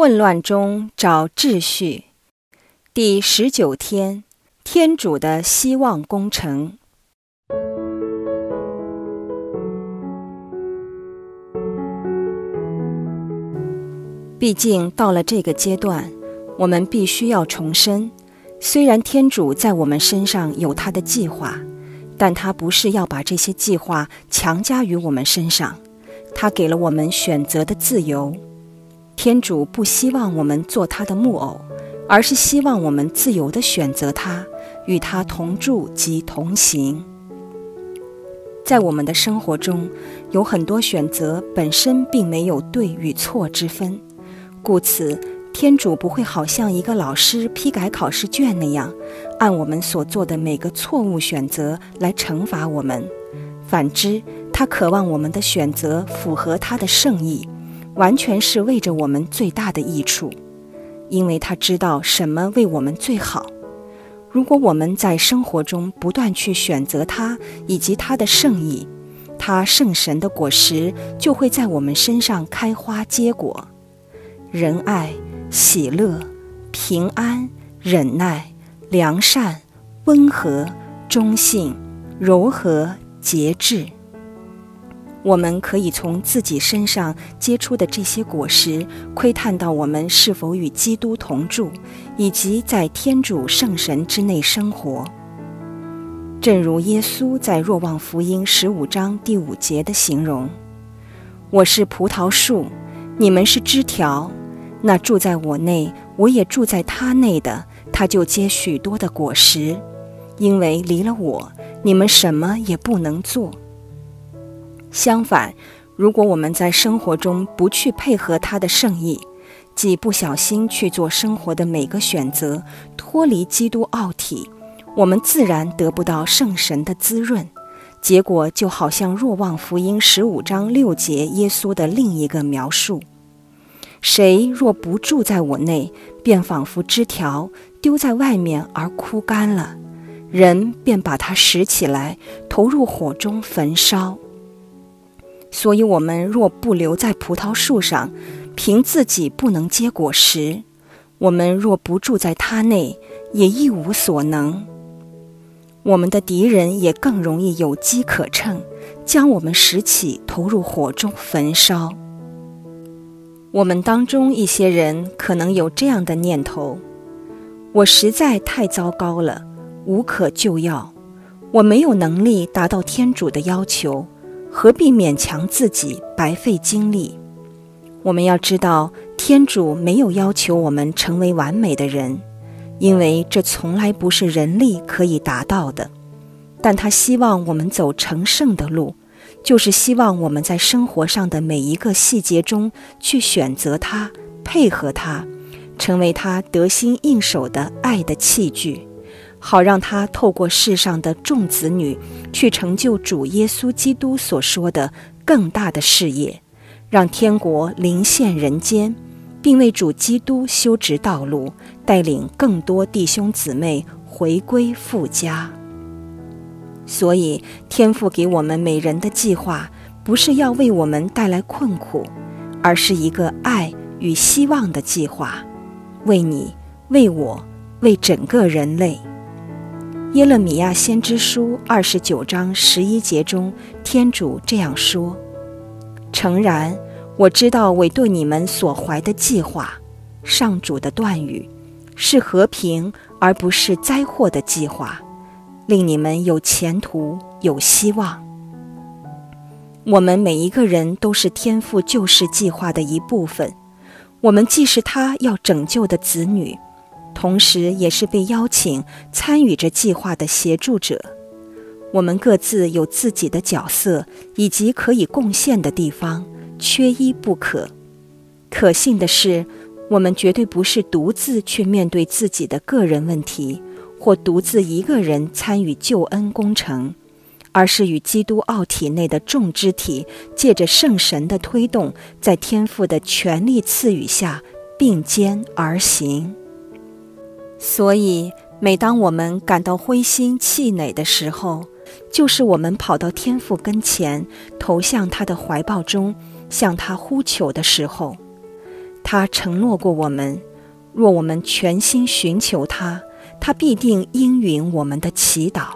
混乱中找秩序，第十九天，天主的希望工程。毕竟到了这个阶段，我们必须要重生。虽然天主在我们身上有他的计划，但他不是要把这些计划强加于我们身上，他给了我们选择的自由。天主不希望我们做他的木偶，而是希望我们自由地选择他，与他同住及同行。在我们的生活中，有很多选择本身并没有对与错之分，故此，天主不会好像一个老师批改考试卷那样，按我们所做的每个错误选择来惩罚我们。反之，他渴望我们的选择符合他的圣意。完全是为着我们最大的益处，因为他知道什么为我们最好。如果我们在生活中不断去选择他以及他的圣意，他圣神的果实就会在我们身上开花结果：仁爱、喜乐、平安、忍耐、良善、温和、忠信、柔和、节制。我们可以从自己身上结出的这些果实，窥探到我们是否与基督同住，以及在天主圣神之内生活。正如耶稣在若望福音十五章第五节的形容：“我是葡萄树，你们是枝条。那住在我内，我也住在他内的，他就结许多的果实，因为离了我，你们什么也不能做。”相反，如果我们在生活中不去配合他的圣意，即不小心去做生活的每个选择，脱离基督奥体，我们自然得不到圣神的滋润。结果就好像若望福音十五章六节耶稣的另一个描述：谁若不住在我内，便仿佛枝条丢在外面而枯干了，人便把它拾起来，投入火中焚烧。所以，我们若不留在葡萄树上，凭自己不能结果实；我们若不住在它内，也一无所能。我们的敌人也更容易有机可乘，将我们拾起，投入火中焚烧。我们当中一些人可能有这样的念头：我实在太糟糕了，无可救药，我没有能力达到天主的要求。何必勉强自己白费精力？我们要知道，天主没有要求我们成为完美的人，因为这从来不是人力可以达到的。但他希望我们走成圣的路，就是希望我们在生活上的每一个细节中去选择他，配合他，成为他得心应手的爱的器具。好让他透过世上的众子女，去成就主耶稣基督所说的更大的事业，让天国临现人间，并为主基督修直道路，带领更多弟兄姊妹回归父家。所以，天父给我们每人的计划，不是要为我们带来困苦，而是一个爱与希望的计划，为你，为我，为整个人类。耶勒米亚先知书二十九章十一节中，天主这样说：“诚然，我知道我对你们所怀的计划，上主的断语，是和平而不是灾祸的计划，令你们有前途、有希望。我们每一个人都是天赋救世计划的一部分，我们既是他要拯救的子女。”同时，也是被邀请参与着计划的协助者。我们各自有自己的角色以及可以贡献的地方，缺一不可。可信的是，我们绝对不是独自去面对自己的个人问题，或独自一个人参与救恩工程，而是与基督奥体内的众肢体，借着圣神的推动，在天父的全力赐予下并肩而行。所以，每当我们感到灰心气馁的时候，就是我们跑到天父跟前，投向他的怀抱中，向他呼求的时候。他承诺过我们，若我们全心寻求他，他必定应允我们的祈祷。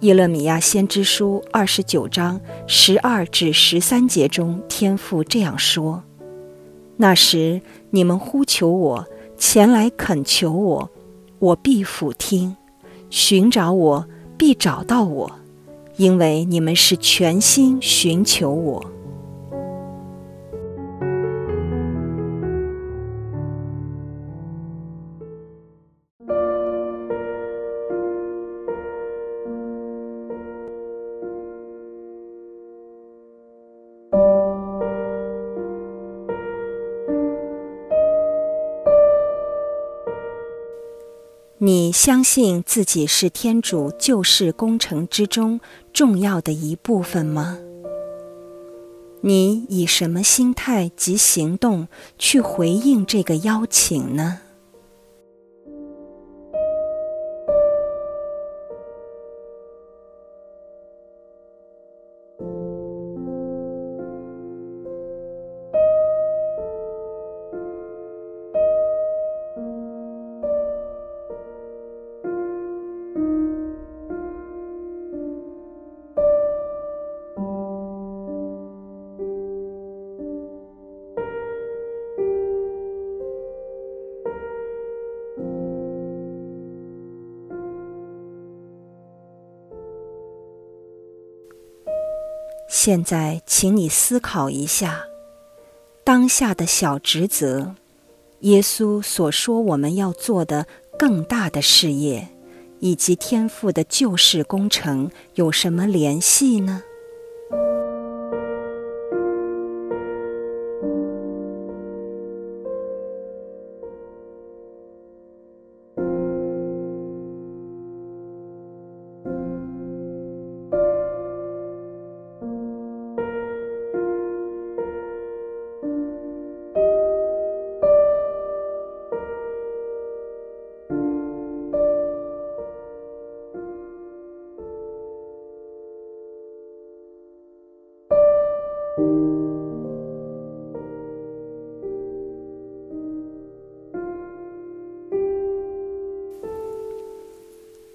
耶勒米亚先知书二十九章十二至十三节中，天父这样说：“那时你们呼求我，前来恳求我，我必俯听；寻找我，必找到我，因为你们是全心寻求我。”你相信自己是天主救世工程之中重要的一部分吗？你以什么心态及行动去回应这个邀请呢？现在，请你思考一下，当下的小职责，耶稣所说我们要做的更大的事业，以及天父的救世工程有什么联系呢？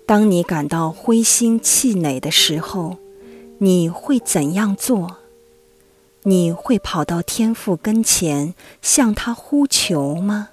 当你感到灰心气馁的时候，你会怎样做？你会跑到天父跟前向他呼求吗？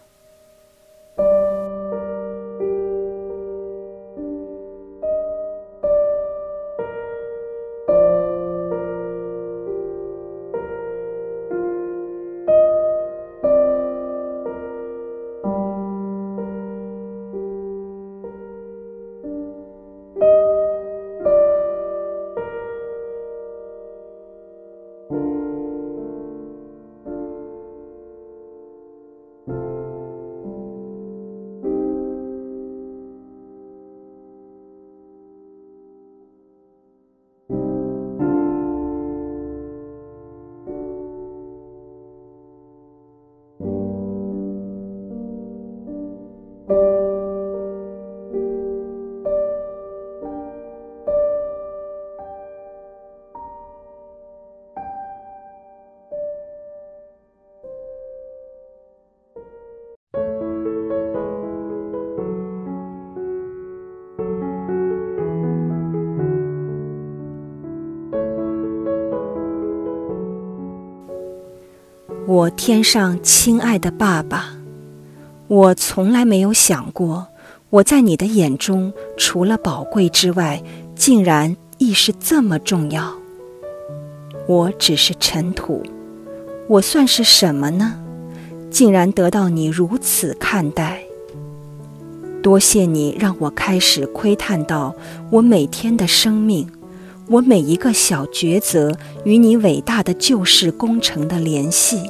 我天上亲爱的爸爸，我从来没有想过，我在你的眼中除了宝贵之外，竟然亦是这么重要。我只是尘土，我算是什么呢？竟然得到你如此看待。多谢你让我开始窥探到我每天的生命，我每一个小抉择与你伟大的救世工程的联系。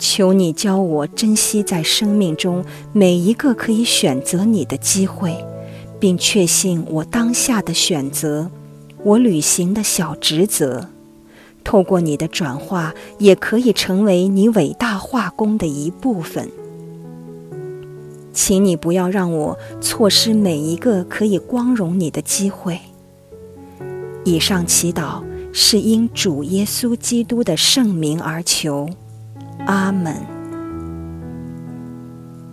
求你教我珍惜在生命中每一个可以选择你的机会，并确信我当下的选择，我履行的小职责，透过你的转化，也可以成为你伟大化工的一部分。请你不要让我错失每一个可以光荣你的机会。以上祈祷是因主耶稣基督的圣名而求。阿门。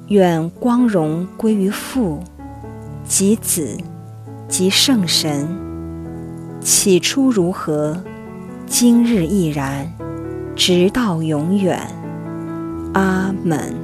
愿光荣归于父、及子、及圣神，起初如何，今日亦然，直到永远。阿门。